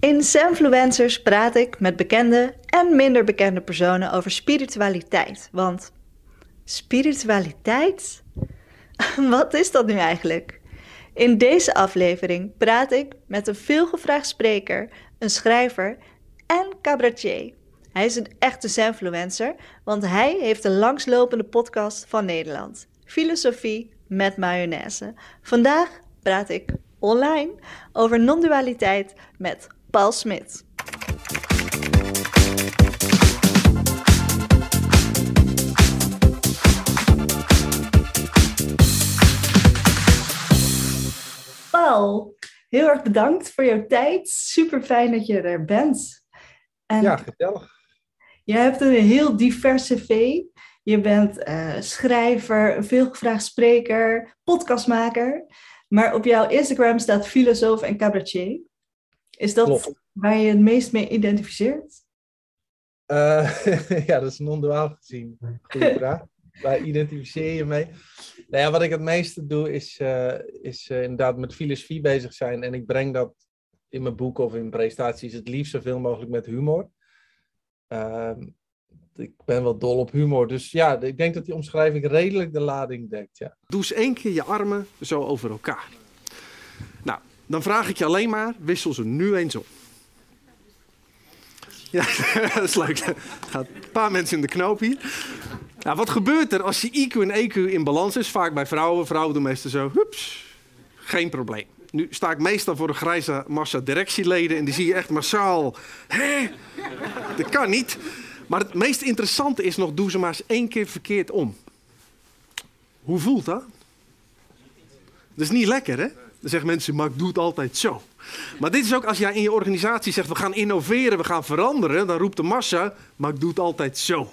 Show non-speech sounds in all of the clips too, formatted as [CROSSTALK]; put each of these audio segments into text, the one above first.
In Samfluencers praat ik met bekende en minder bekende personen over spiritualiteit. Want spiritualiteit? [LAUGHS] Wat is dat nu eigenlijk? In deze aflevering praat ik met een veelgevraagd spreker, een schrijver en cabaretier. Hij is een echte Zenfluencer, want hij heeft de langslopende podcast van Nederland. Filosofie met mayonaise. Vandaag praat ik online over non-dualiteit met Paul Smit. Paul, heel erg bedankt voor jouw tijd. Super fijn dat je er bent. En ja, gezellig. Je hebt een heel divers cv. Je bent uh, schrijver, veelgevraagd spreker, podcastmaker. Maar op jouw Instagram staat filosoof en cabaretier. Is dat waar je het meest mee identificeert? Uh, [LAUGHS] ja, dat is non-duaal gezien. Goeie [LAUGHS] vraag. Waar identificeer je mee? Nou ja, wat ik het meeste doe is, uh, is uh, inderdaad met filosofie bezig zijn. En ik breng dat in mijn boek of in presentaties het liefst zoveel mogelijk met humor. Ehm, ik ben wel dol op humor. Dus ja, ik denk dat die omschrijving redelijk de lading dekt. Ja. Doe eens één keer je armen zo over elkaar. Dan vraag ik je alleen maar, wissel ze nu eens op. Ja, [LAUGHS] dat is leuk. Een paar mensen in de knoop hier. Wat gebeurt er als je IQ en EQ in balans is? Vaak bij vrouwen. Vrouwen doen meestal zo. Hups, geen probleem. Nu sta ik meestal voor een grijze massa directieleden en die zie je echt massaal. Hé, dat kan niet. Maar het meest interessante is nog, doe ze maar eens één keer verkeerd om. Hoe voelt dat? Dat is niet lekker, hè? Dan zeggen mensen, maar ik doe het altijd zo. Maar dit is ook als jij in je organisatie zegt, we gaan innoveren, we gaan veranderen. Dan roept de massa, maar ik doe het altijd zo.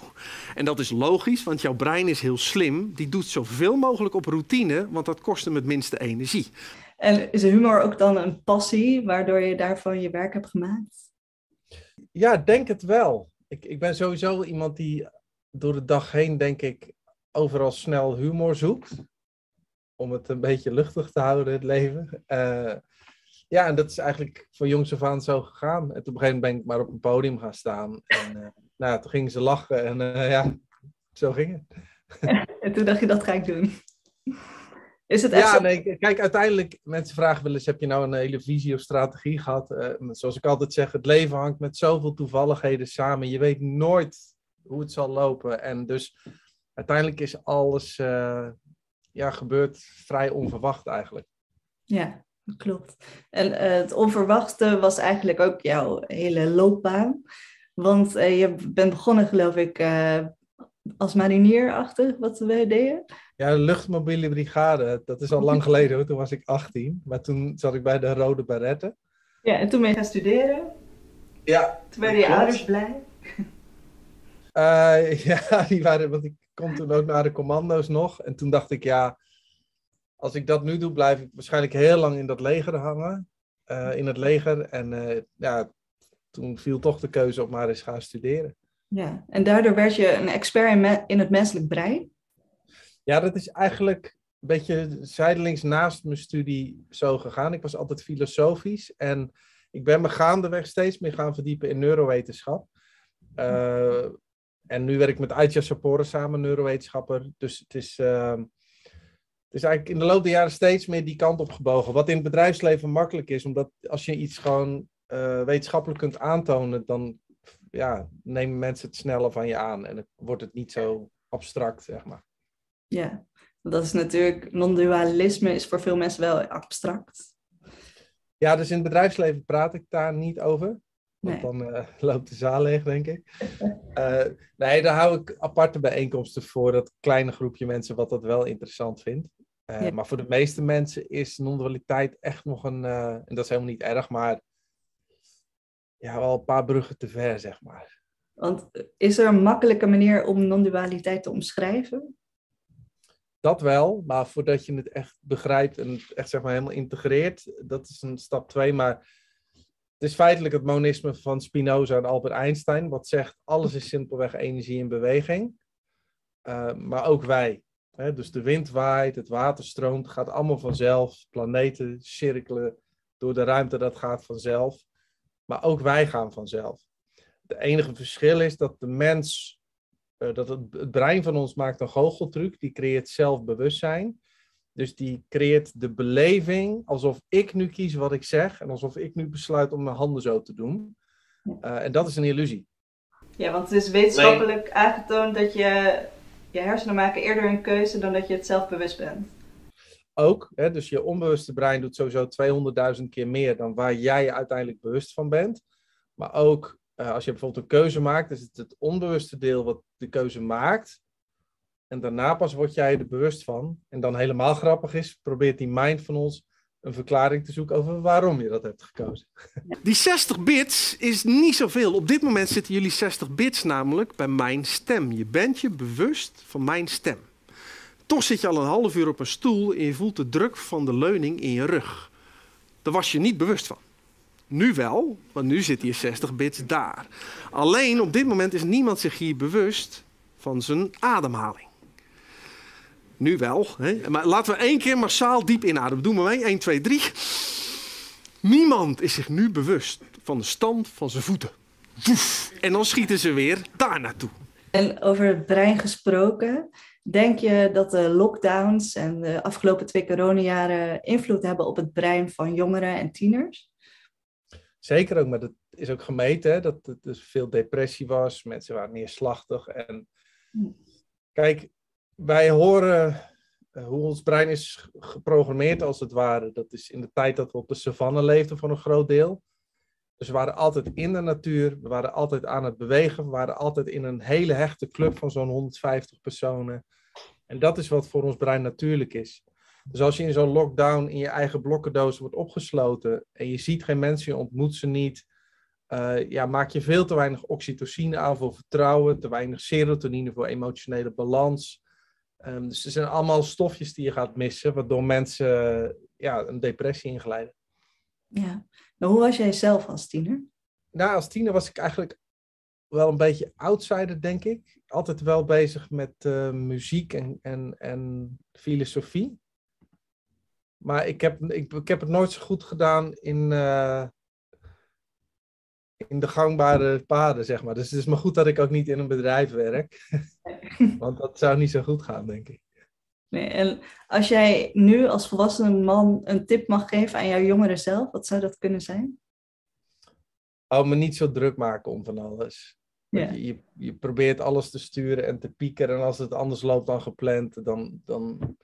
En dat is logisch, want jouw brein is heel slim. Die doet zoveel mogelijk op routine, want dat kost hem het minste energie. En is humor ook dan een passie, waardoor je daarvan je werk hebt gemaakt? Ja, denk het wel. Ik, ik ben sowieso iemand die door de dag heen, denk ik, overal snel humor zoekt. Om het een beetje luchtig te houden, het leven. Uh, ja, en dat is eigenlijk van jongs af aan zo gegaan. En op een gegeven moment ben ik maar op een podium gaan staan. En uh, [LAUGHS] nou, toen gingen ze lachen en uh, ja, zo ging het. [LAUGHS] en toen dacht je, dat ga ik doen. [LAUGHS] Is het echt ja, nee, kijk, uiteindelijk, mensen vragen wel eens, heb je nou een hele visie of strategie gehad? Zoals ik altijd zeg, het leven hangt met zoveel toevalligheden samen. Je weet nooit hoe het zal lopen. En dus uiteindelijk is alles, ja, gebeurt vrij onverwacht eigenlijk. Ja, klopt. En uh, het onverwachte was eigenlijk ook jouw hele loopbaan. Want je bent begonnen, geloof ik, als marinierachtig, wat we deden. Ja, de luchtmobiele brigade, dat is al lang geleden hoor. Toen was ik 18, maar toen zat ik bij de Rode Baretten. Ja, en toen ben je gaan studeren? Ja. Toen werden je ouders blij? Uh, [LAUGHS] ja, die waren, want ik kom toen ook naar de commando's nog. En toen dacht ik, ja, als ik dat nu doe, blijf ik waarschijnlijk heel lang in dat leger hangen. Uh, in het leger. En uh, ja, toen viel toch de keuze op maar eens gaan studeren. Ja, en daardoor werd je een expert in het menselijk brein? Ja, dat is eigenlijk een beetje zijdelings naast mijn studie zo gegaan. Ik was altijd filosofisch en ik ben me gaandeweg steeds meer gaan verdiepen in neurowetenschap. Uh, en nu werk ik met Aitja Sapore samen, neurowetenschapper. Dus het is, uh, het is eigenlijk in de loop der jaren steeds meer die kant op gebogen. Wat in het bedrijfsleven makkelijk is, omdat als je iets gewoon uh, wetenschappelijk kunt aantonen, dan ja, nemen mensen het sneller van je aan. En dan wordt het niet zo abstract, zeg maar. Ja, dat is natuurlijk, non-dualisme is voor veel mensen wel abstract. Ja, dus in het bedrijfsleven praat ik daar niet over. Want dan uh, [LAUGHS] loopt de zaal leeg, denk ik. Uh, [LAUGHS] nee, daar hou ik aparte bijeenkomsten voor. Dat kleine groepje mensen wat dat wel interessant vindt. Uh, ja. Maar voor de meeste mensen is non-dualiteit echt nog een... en dat is helemaal niet erg, maar... Ja, wel een paar bruggen te ver, zeg maar. Want is er een makkelijke manier om non-dualiteit te omschrijven? dat wel, maar voordat je het echt begrijpt en echt zeg maar helemaal integreert, dat is een stap twee. Maar het is feitelijk het monisme van Spinoza en Albert Einstein, wat zegt alles is simpelweg energie in beweging. Uh, maar ook wij. Hè? Dus de wind waait, het water stroomt, gaat allemaal vanzelf. Planeten cirkelen door de ruimte, dat gaat vanzelf. Maar ook wij gaan vanzelf. Het enige verschil is dat de mens, eh, dat het, het brein van ons maakt een goocheltruc, die creëert zelfbewustzijn. Dus die creëert de beleving alsof ik nu kies wat ik zeg en alsof ik nu besluit om mijn handen zo te doen. Uh, en dat is een illusie. Ja, want het is wetenschappelijk aangetoond dat je, je hersenen maken eerder een keuze dan dat je het zelf bewust bent. Ook, hè, dus je onbewuste brein doet sowieso 200.000 keer meer dan waar jij uiteindelijk bewust van bent. Maar ook uh, als je bijvoorbeeld een keuze maakt, is het het onbewuste deel wat de keuze maakt. En daarna pas word jij er bewust van. En dan helemaal grappig is, probeert die mind van ons een verklaring te zoeken over waarom je dat hebt gekozen. [LAUGHS] Die 60 bits is niet zoveel. Op dit moment zitten jullie 60 bits namelijk bij mijn stem. Je bent je bewust van mijn stem. Toch zit je al een half uur op een stoel en je voelt de druk van de leuning in je rug. Daar was je niet bewust van. Nu wel, want nu zit hier 60 bits daar. Alleen op dit moment is niemand zich hier bewust van zijn ademhaling. Nu wel, hè? maar laten we één keer massaal diep inademen. Doe maar mee, 1, 2, 3. Niemand is zich nu bewust van de stand van zijn voeten. En dan schieten ze weer daar naartoe. En over het brein gesproken, denk je dat de lockdowns en de afgelopen twee coronajaren invloed hebben op het brein van jongeren en tieners? Zeker ook, maar dat is ook gemeten, hè, dat er dus veel depressie was, mensen waren neerslachtig. En hm. kijk, wij horen eh, hoe ons brein is geprogrammeerd als het ware. Dat is in de tijd dat we op de savanne leefden voor een groot deel. Dus we waren altijd in de natuur, we waren altijd aan het bewegen, we waren altijd in een hele hechte club van zo'n 150 personen. En dat is wat voor ons brein natuurlijk is. Dus als je in zo'n lockdown in je eigen blokkendoos wordt opgesloten en je ziet geen mensen, je ontmoet ze niet, uh, ja, maak je veel te weinig oxytocine aan voor vertrouwen, te weinig serotonine voor emotionele balans. Um, dus er zijn allemaal stofjes die je gaat missen, waardoor mensen ja, een depressie inglijden. Ja, nou, hoe was jij zelf als tiener? Nou, als tiener was ik eigenlijk wel een beetje outsider, denk ik. Altijd wel bezig met uh, muziek en, en, en filosofie. Maar ik heb, ik, ik heb het nooit zo goed gedaan in, uh, in de gangbare paden, zeg maar. Dus het is maar goed dat ik ook niet in een bedrijf werk. [LAUGHS] Want dat zou niet zo goed gaan, denk ik. Nee, en als jij nu als volwassen man een tip mag geven aan jouw jongeren zelf, wat zou dat kunnen zijn? Oh, me niet zo druk maken om van alles. Ja. Je, je, je, probeert alles te sturen en te piekeren. En als het anders loopt dan gepland, dan, dan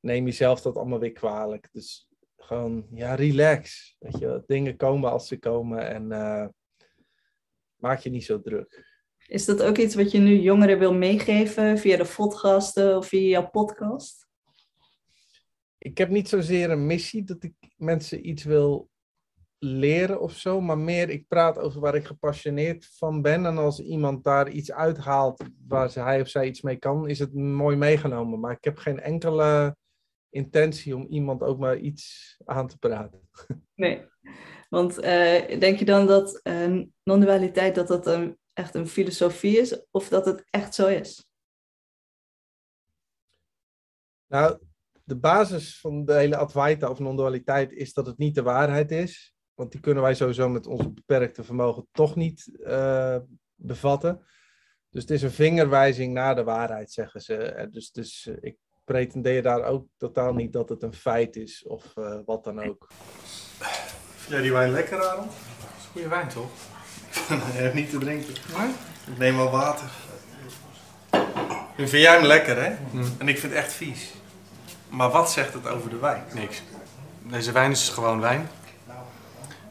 neem jezelf dat allemaal weer kwalijk. Dus gewoon, ja, relax. Weet je, dingen komen als ze komen en uh, maak je niet zo druk. Is dat ook iets wat je nu jongeren wil meegeven via de podcasten of via jouw podcast? Ik heb niet zozeer een missie dat ik mensen iets wil leren of zo, maar meer ik praat over waar ik gepassioneerd van ben. En als iemand daar iets uithaalt waar hij of zij iets mee kan, is het mooi meegenomen. Maar ik heb geen enkele intentie om iemand ook maar iets aan te praten. Nee, want uh, denk je dan dat uh, non-dualiteit dat dat een, echt een filosofie is of dat het echt zo is? Nou, de basis van de hele Advaita of non-dualiteit is dat het niet de waarheid is. Want die kunnen wij sowieso met ons beperkte vermogen toch niet uh, bevatten. Dus het is een vingerwijzing naar de waarheid, zeggen ze. Dus, dus ik pretendeer daar ook totaal niet dat het een feit is of wat dan ook. Jij die wijn lekker, Aaron? Dat is goede wijn, toch? Hebt niet te drinken. Nee? Ik neem wel water. Nu vind jij hem lekker, hè? Hmm. En ik vind het echt vies. Maar wat zegt het over de wijn? Niks. Deze wijn is gewoon wijn.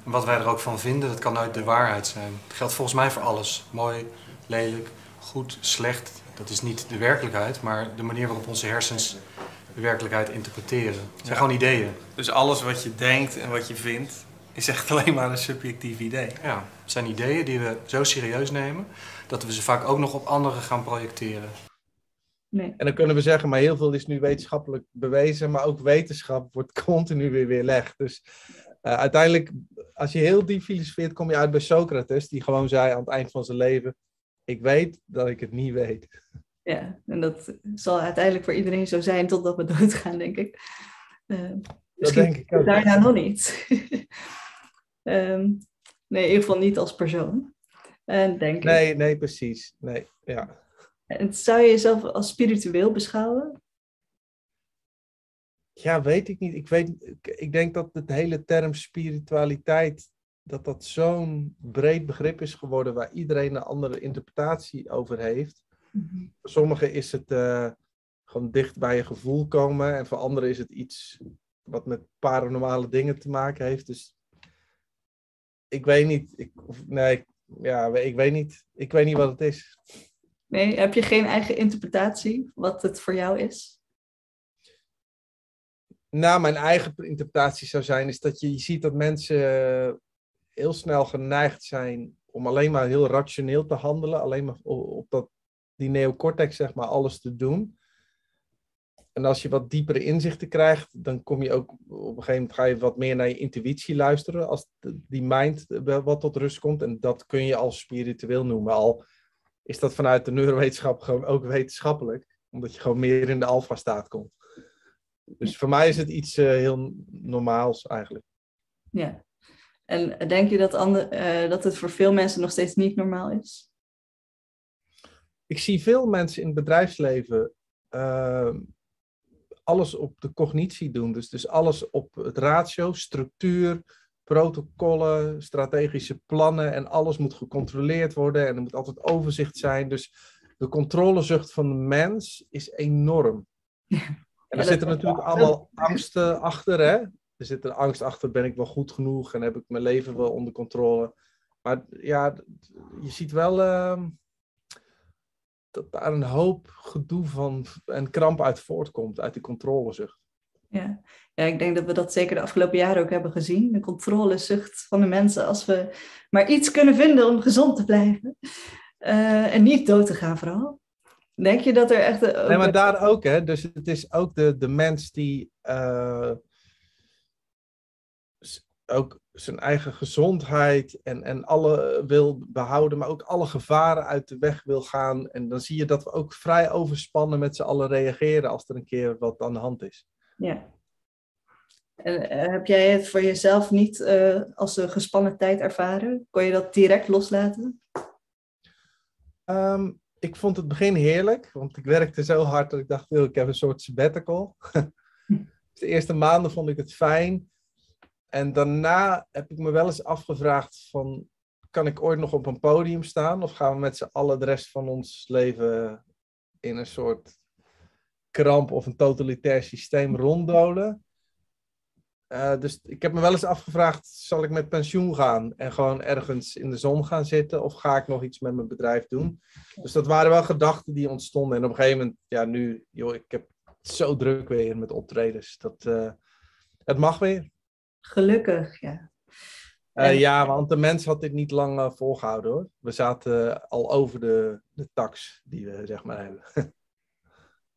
En wat wij er ook van vinden, dat kan nooit de waarheid zijn. Het geldt volgens mij voor alles. Mooi, lelijk, goed, slecht. Dat is niet de werkelijkheid, maar de manier waarop onze hersens de werkelijkheid interpreteren. Het zijn gewoon ideeën. Dus alles wat je denkt en wat je vindt, [LAUGHS] is echt alleen maar een subjectief idee. Ja, het zijn ideeën die we zo serieus nemen dat we ze vaak ook nog op anderen gaan projecteren. Nee. En dan kunnen we zeggen, maar heel veel is nu wetenschappelijk bewezen, maar ook wetenschap wordt [LAUGHS] continu weer weerlegd. Dus uh, uiteindelijk, als je heel diep filosofeert, kom je uit bij Socrates, die gewoon zei aan het eind van zijn leven: Ik weet dat ik het niet weet. [LAUGHS] Ja, en dat zal uiteindelijk voor iedereen zo zijn totdat we doodgaan, denk ik. Uh, dat denk ik ook. Daarna nog niet. Um, Nee, in ieder geval niet als persoon. En denk ik. Nee, nee, precies. Nee, ja. En zou je jezelf als spiritueel beschouwen? Ja, weet ik niet. Ik, weet, ik, denk dat het hele term spiritualiteit, dat dat zo'n breed begrip is geworden waar iedereen een andere interpretatie over heeft. Voor sommigen is het eh, gewoon dicht bij je gevoel komen en voor anderen is het iets wat met paranormale dingen te maken heeft. Dus ik weet niet. Ik, of, nee, ja, ik weet niet. Ik weet niet wat het is. Nee, heb je geen eigen interpretatie wat het voor jou is? Nou, mijn eigen interpretatie zou zijn, is dat je, je ziet dat mensen eh, heel snel geneigd zijn om alleen maar heel rationeel te handelen, alleen maar op, op dat, die neocortex, zeg maar, alles te doen. En als je wat diepere inzichten krijgt, dan kom je ook op een gegeven moment ga je wat meer naar je intuïtie luisteren. Als die mind wat tot rust komt. En dat kun je als spiritueel noemen. Al is dat vanuit de neurowetenschap gewoon ook wetenschappelijk. Omdat je gewoon meer in de alfa-staat komt. Dus voor mij is het iets eh, heel normaals eigenlijk. Ja. En denk je dat, ander, eh, dat het voor veel mensen nog steeds niet normaal is? Ik zie veel mensen in het bedrijfsleven ehm, alles op de cognitie doen. Dus, dus alles op het ratio, structuur, protocollen, strategische plannen en alles moet gecontroleerd worden en er moet altijd overzicht zijn. Dus de controlezucht van de mens is enorm. En er zitten natuurlijk wel- allemaal angsten achter, hè? Er zit een angst achter, ben ik wel goed genoeg en heb ik mijn leven wel onder controle. Maar ja, je ziet wel ehm, dat daar een hoop gedoe van en kramp uit voortkomt, uit die controlezucht. Ja. ja, ik denk dat we dat zeker de afgelopen jaren ook hebben gezien. De controlezucht van de mensen. Als we maar iets kunnen vinden om gezond te blijven. Eh, en niet dood te gaan vooral. Denk je dat er echt... ook- Nee, maar daar ook, hè. Dus het is ook de, de mens die eh, ook zijn eigen gezondheid en, en alle wil behouden, maar ook alle gevaren uit de weg wil gaan. En dan zie je dat we ook vrij overspannen met z'n allen reageren als er een keer wat aan de hand is. Ja. En eh, heb jij het voor jezelf niet eh, als een gespannen tijd ervaren? Kon je dat direct loslaten? Ehm, ik vond het begin heerlijk, want ik werkte zo hard dat ik dacht, "Yo, ik heb een soort sabbatical. [LAUGHS] de eerste maanden vond ik het fijn. En daarna heb ik me wel eens afgevraagd van, kan ik ooit nog op een podium staan? Of gaan we met z'n allen de rest van ons leven in een soort kramp of een totalitair systeem ronddolen? Eh, dus ik heb me wel eens afgevraagd, zal ik met pensioen gaan en gewoon ergens in de zon gaan zitten? Of ga ik nog iets met mijn bedrijf doen? Dus dat waren wel gedachten die ontstonden. En op een gegeven moment, ja nu, joh, ik heb het zo druk weer met optredens. Dat, eh, het mag weer. Gelukkig, ja. Eh, ja, want de mens had dit niet lang eh, volgehouden hoor. We zaten al over de, de tax die we zeg maar hebben. [LAUGHS]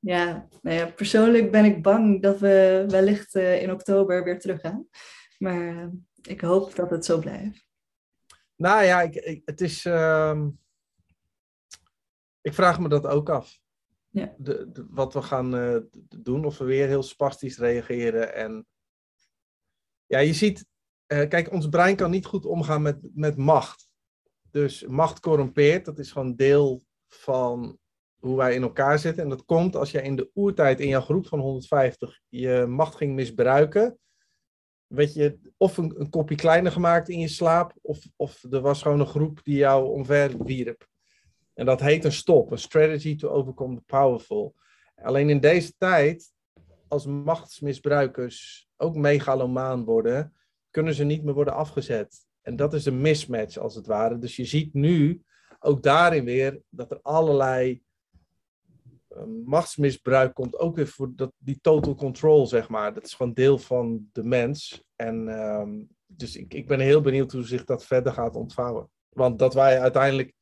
Ja, nou ja, persoonlijk ben ik bang dat we wellicht eh, in oktober weer teruggaan. Maar eh, ik hoop dat het zo blijft. Nou ja, ik, ik- het is. ehm, ik vraag me dat ook af. Ja. De, de- wat we gaan eh, doen, of we weer heel spastisch reageren. En ja, je ziet, eh, kijk, ons brein kan niet goed omgaan met, met macht. Dus macht corrumpeert, dat is gewoon deel van hoe wij in elkaar zitten. En dat komt als je in de oertijd in jouw groep van 150 je macht ging misbruiken. Weet je, of een, een kopje kleiner gemaakt in je slaap, of, of er was gewoon een groep die jou omver wierp. En dat heet een stop, een strategy to overcome the powerful. Alleen in deze tijd, als machtsmisbruikers ook megalomaan worden, kunnen ze niet meer worden afgezet. En dat is een mismatch als het ware. Dus je ziet nu ook daarin weer dat er allerlei eh, machtsmisbruik komt. Ook weer voor dat, die total control, zeg maar. Dat is gewoon deel van de mens. En ehm, dus ik, ik ben heel benieuwd hoe zich dat verder gaat ontvouwen. Want dat wij uiteindelijk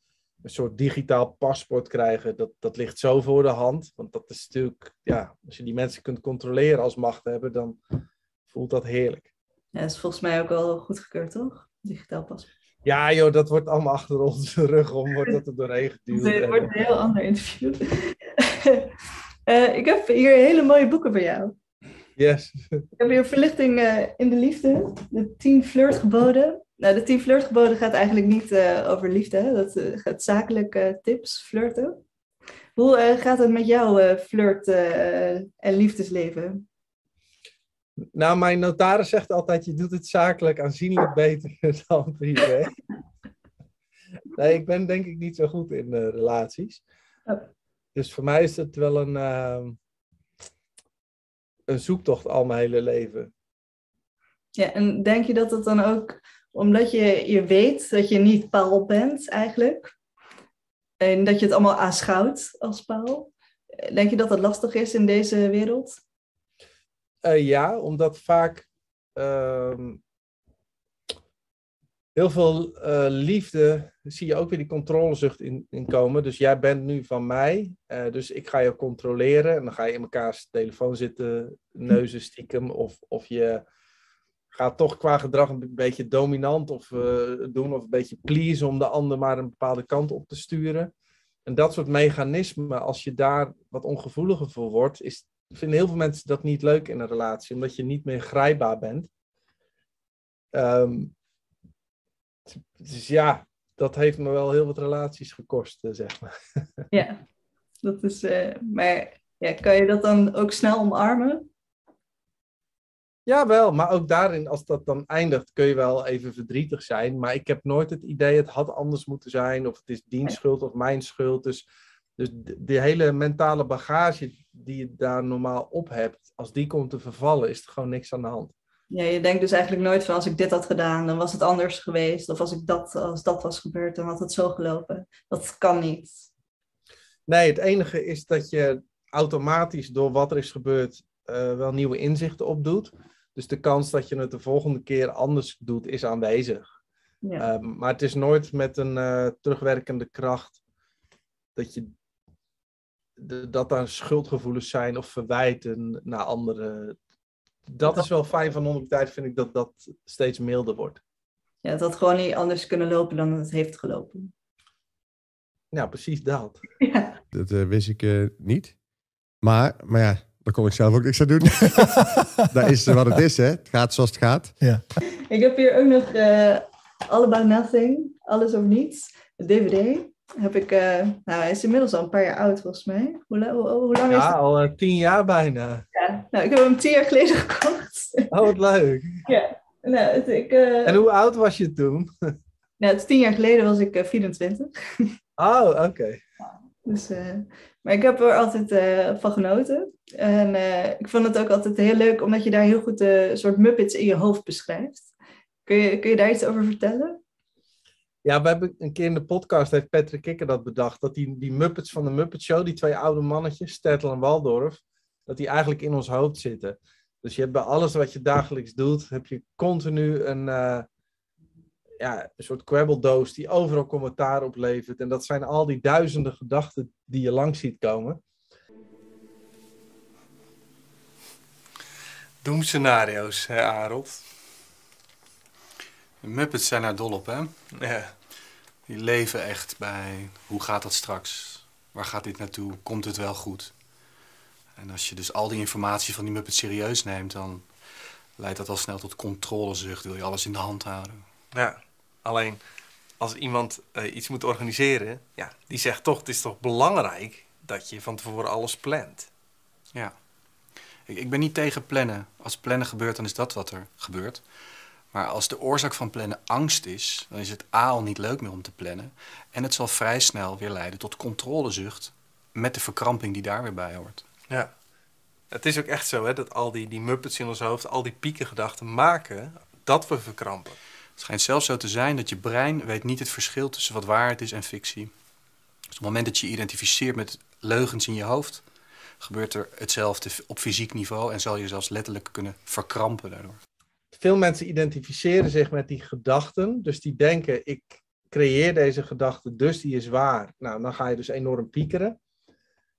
een soort digitaal paspoort krijgen, dat, dat ligt zo voor de hand. Want dat is natuurlijk, ja, als je die mensen kunt controleren als machthebber, dan voelt dat heerlijk. Ja, dat is volgens mij ook wel goedgekeurd, toch? Digitaal pas. Ja, joh, dat wordt allemaal achter onze [LAUGHS] rug om, wordt dat er doorheen geduwd. Het wordt een heel ander interview. [LAUGHS] Eh, ik heb hier hele mooie boeken voor jou. Yes. [LAUGHS] Ik heb hier Verlichting eh, in de Liefde, de tien flirtgeboden Nou, de tien flirtgeboden gaat eigenlijk niet eh, over liefde. Hè? Dat gaat zakelijk tips, flirten. Hoe gaat het met jouw flirt en liefdesleven? Nou, mijn notaris zegt altijd, je doet het zakelijk aanzienlijk beter [LAUGHS] dan privé. Nee, ik ben denk ik niet zo goed in eh, relaties. Oh. Dus voor mij is het wel een, ehm, een zoektocht al mijn hele leven. Ja, en denk je dat het dan ook, omdat je, je weet dat je niet Paul bent eigenlijk, en dat je het allemaal aanschouwt als Paul, eh, denk je dat het lastig is in deze wereld? Eh, ja, omdat vaak ehm, heel veel eh, liefde, zie je ook weer die controlezucht in, in komen. Dus jij bent nu van mij, eh, dus ik ga je controleren. En dan ga je in mekaars telefoon zitten, neuzen stiekem. Of, of je gaat toch qua gedrag een beetje dominant of, doen, of een beetje please om de ander maar een bepaalde kant op te sturen. En dat soort mechanismen, als je daar wat ongevoeliger voor wordt, is, vinden heel veel mensen dat niet leuk in een relatie, omdat je niet meer grijpbaar bent. Ehm, dus ja, dat heeft me wel heel wat relaties gekost, eh, zeg maar. [LAUGHS] Ja, dat is, eh, maar ja, kan je dat dan ook snel omarmen? Jawel, maar ook daarin, als dat dan eindigt, kun je wel even verdrietig zijn. Maar ik heb nooit het idee, het had anders moeten zijn, of het is diens schuld of mijn schuld. Dus, dus de, de hele mentale bagage die je daar normaal op hebt, als die komt te vervallen, is er gewoon niks aan de hand. Ja, je denkt dus eigenlijk nooit van als ik dit had gedaan, dan was het anders geweest. Of als ik dat, als dat was gebeurd, dan had het zo gelopen. Dat kan niet. Nee, het enige is dat je automatisch door wat er is gebeurd eh, wel nieuwe inzichten opdoet. Dus de kans dat je het de volgende keer anders doet, is aanwezig. Ja. Uh, maar het is nooit met een uh, terugwerkende kracht dat, je, de, dat daar schuldgevoelens zijn of verwijten naar anderen. Dat is wel fijn van onder de tijd, vind ik, dat dat steeds milder wordt. Ja, het had gewoon niet anders kunnen lopen dan het heeft gelopen. Ja, precies dat. [LAUGHS] Ja. Dat uh, wist ik uh, niet. Maar, maar ja, daar kon ik zelf ook niks aan doen. [LAUGHS] dat is wat het is, hè. Het gaat zoals het gaat. Ja. Ik heb hier ook nog uh, All About Nothing, Alles of Niets, de DVD. Heb ik, uh, nou hij is inmiddels al een paar jaar oud volgens mij. Hoe, hoe, hoe lang ja, is het? al uh, tien jaar bijna. Ja, nou, ik heb hem tien jaar geleden [LAUGHS] gekocht. Oh, wat leuk. ja, nou, het, ik... Uh, en hoe oud was je toen? [LAUGHS] nou, het tien jaar geleden was ik 24. [LAUGHS] oh, oké. Okay. Dus, maar ik heb er altijd van genoten. En ik vond het ook altijd heel leuk, omdat je daar heel goed een soort Muppets in je hoofd beschrijft. Kun je, kun je daar iets over vertellen? Ja, we hebben een keer in de podcast, heeft Patrick Kikker dat bedacht, dat die, die Muppets van de Muppet Show, die twee oude mannetjes, Stertel en Waldorf, dat die eigenlijk in ons hoofd zitten. Dus je hebt bij alles wat je dagelijks doet, heb je continu een, uh, ja, een soort kwebbeldoos die overal commentaar oplevert. En dat zijn al die duizenden gedachten die je langs ziet komen. Doemscenario's, hè Arold? De Muppets zijn daar dol op, hè? Ja. Die leven echt bij hoe gaat dat straks? Waar gaat dit naartoe? Komt het wel goed? En als je dus al die informatie van die Muppets serieus neemt, dan leidt dat al snel tot controlezucht. Wil je alles in de hand houden? Ja, alleen als iemand uh, iets moet organiseren, ja, die zegt toch, het is toch belangrijk dat je van tevoren alles plant. Ja. Ik, ik ben niet tegen plannen. Als plannen gebeurt, dan is dat wat er gebeurt. Maar als de oorzaak van plannen angst is, dan is het A al niet leuk meer om te plannen. En het zal vrij snel weer leiden tot controlezucht met de verkramping die daar weer bij hoort. Ja, het is ook echt zo hè, dat al die, die muppets in ons hoofd, al die piekengedachten maken dat we verkrampen. Het schijnt zelfs zo te zijn dat je brein weet niet het verschil tussen wat waarheid is en fictie. Dus op het moment dat je identificeert met leugens in je hoofd, gebeurt er hetzelfde op fysiek niveau en zal je zelfs letterlijk kunnen verkrampen daardoor veel mensen identificeren zich met die gedachten. Dus die denken, ik creëer deze gedachte, dus die is waar. Nou, dan ga je dus enorm piekeren.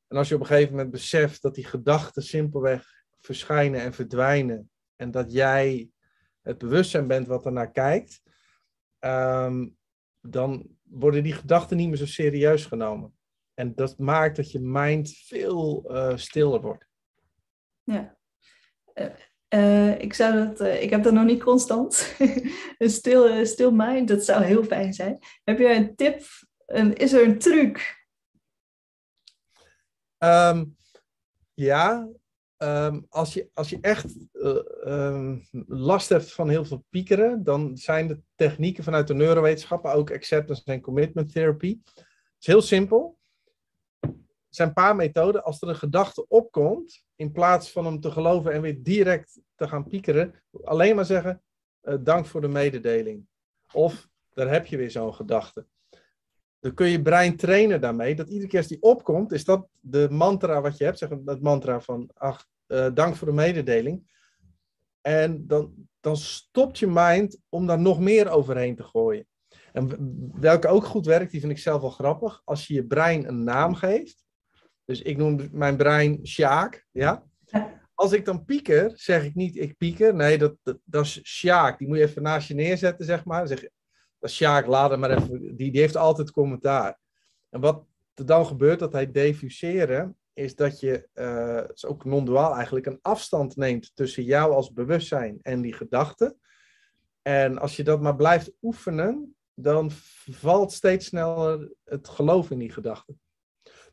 En als je op een gegeven moment beseft dat die gedachten simpelweg verschijnen en verdwijnen. En dat jij het bewustzijn bent wat er naar kijkt. Um, dan worden die gedachten niet meer zo serieus genomen. En dat maakt dat je mind veel uh, stiller wordt. Ja. Uh, Eh, ik, zou dat, eh, ik heb dat nog niet constant. [LAUGHS] een stil, eh, stil mind, dat zou heel fijn zijn. Heb je een tip? Een, is er een truc? Ehm, ja, ehm, als, je, als je echt eh, ehm, last hebt van heel veel piekeren, dan zijn de technieken vanuit de neurowetenschappen, ook acceptance en commitment therapy. Het is heel simpel. Er zijn een paar methoden. Als er een gedachte opkomt, in plaats van hem te geloven en weer direct te gaan piekeren, alleen maar zeggen: eh, dank voor de mededeling. Of daar heb je weer zo'n gedachte. Dan kun je brein trainen daarmee, dat iedere keer als die opkomt, is dat de mantra wat je hebt, zeg het mantra van, ach, eh, dank voor de mededeling. En dan, dan stopt je mind om daar nog meer overheen te gooien. En welke ook goed werkt, die vind ik zelf wel grappig, als je je brein een naam geeft. Dus ik noem mijn brein Sjaak, ja. [LAUGHS] Als ik dan pieker, zeg ik niet ik pieker. Nee, dat, dat, dat is Sjaak. Die moet je even naast je neerzetten, zeg maar. Zeg, dat is Sjaak, laat hem maar even. Die, die heeft altijd commentaar. En wat er dan gebeurt, dat hij diffuseren, is dat je, het is ook non-duaal eigenlijk, een afstand neemt tussen jou als bewustzijn en die gedachte. En als je dat maar blijft oefenen, dan valt steeds sneller het geloof in die gedachte.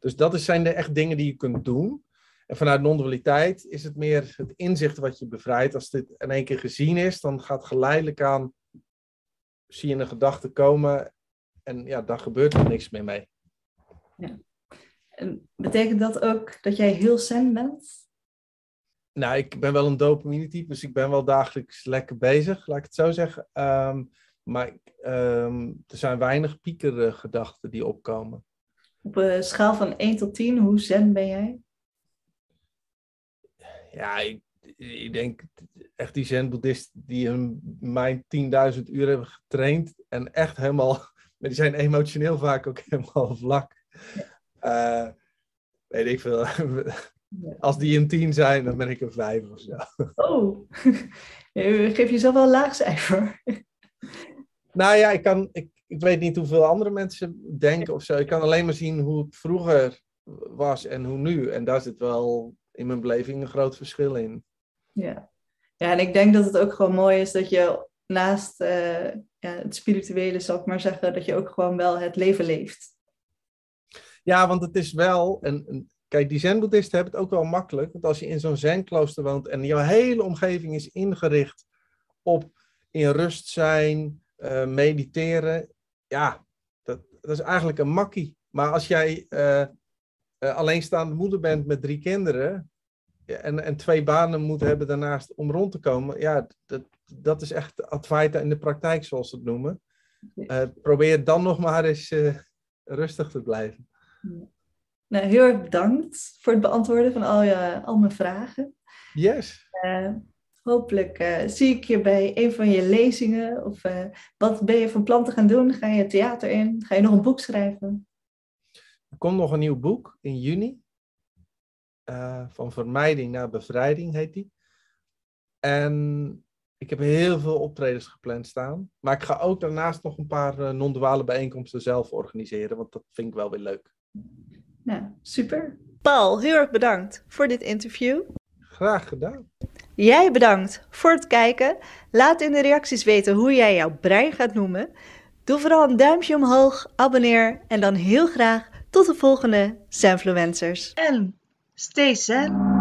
Dus dat zijn de echt dingen die je kunt doen. En vanuit non-dualiteit is het meer het inzicht wat je bevrijdt. Als dit in één keer gezien is, dan gaat geleidelijk aan, zie je een gedachte komen en ja, daar gebeurt er niks meer mee. En betekent dat ook dat jij heel zen bent? Nou, ik ben wel een dopamine type, dus ik ben wel dagelijks lekker bezig, laat ik het zo zeggen. Ehm, maar ehm, er zijn weinig piekere gedachten die opkomen. Op een schaal van 1 tot 10, hoe zen ben jij? Ja, ik, ik denk echt die zen-boeddhisten die hun mijn 10.000 uur hebben getraind en echt helemaal, [LAUGHS] maar die zijn emotioneel vaak ook [LAUGHS] helemaal vlak. Eh, weet ik veel. [LAUGHS] Als die een 10 zijn, dan ben ik een 5 of zo. Oh, je geeft jezelf wel een laag cijfer. Nou ja, ik, kan, ik, ik weet niet hoeveel andere mensen denken of zo. Ik kan alleen maar zien hoe het vroeger was en hoe nu. En daar zit wel in mijn beleving een groot verschil in. Ja. ja, en ik denk dat het ook gewoon mooi is dat je naast eh, ja, het spirituele, zal ik maar zeggen, dat je ook gewoon wel het leven leeft. Ja, want het is wel. En, en kijk, die zen-boeddhisten hebben het ook wel makkelijk. Want als je in zo'n zen-klooster woont en jouw hele omgeving is ingericht op in rust zijn, eh, mediteren. Ja, dat, dat is eigenlijk een makkie. Maar als jij eh, eh, alleenstaande moeder bent met drie kinderen. En, en twee banen moet hebben daarnaast om rond te komen. Ja, dat, dat is echt Advaita in de praktijk, zoals ze het noemen. Eh, probeer dan nog maar eens rustig te blijven. Nou, heel erg bedankt voor het beantwoorden van al, je, al mijn vragen. Yes. Hopelijk eh, zie ik je bij een van je lezingen. Of eh, wat ben je van plan te gaan doen? Ga je theater in? Ga je nog een boek schrijven? Er komt nog een nieuw boek in juni. Eh, van vermijding naar bevrijding heet die. En ik heb heel veel optredens gepland staan. Maar ik ga ook daarnaast nog een paar non-duale bijeenkomsten zelf organiseren. Want dat vind ik wel weer leuk. Nou, super. Paul, heel erg bedankt voor dit interview. Graag gedaan. Jij bedankt voor het kijken. Laat in de reacties weten hoe jij jouw brein gaat noemen. Doe vooral een duimpje omhoog, abonneer en dan heel graag tot de volgende Zenfluencers. En stay zen.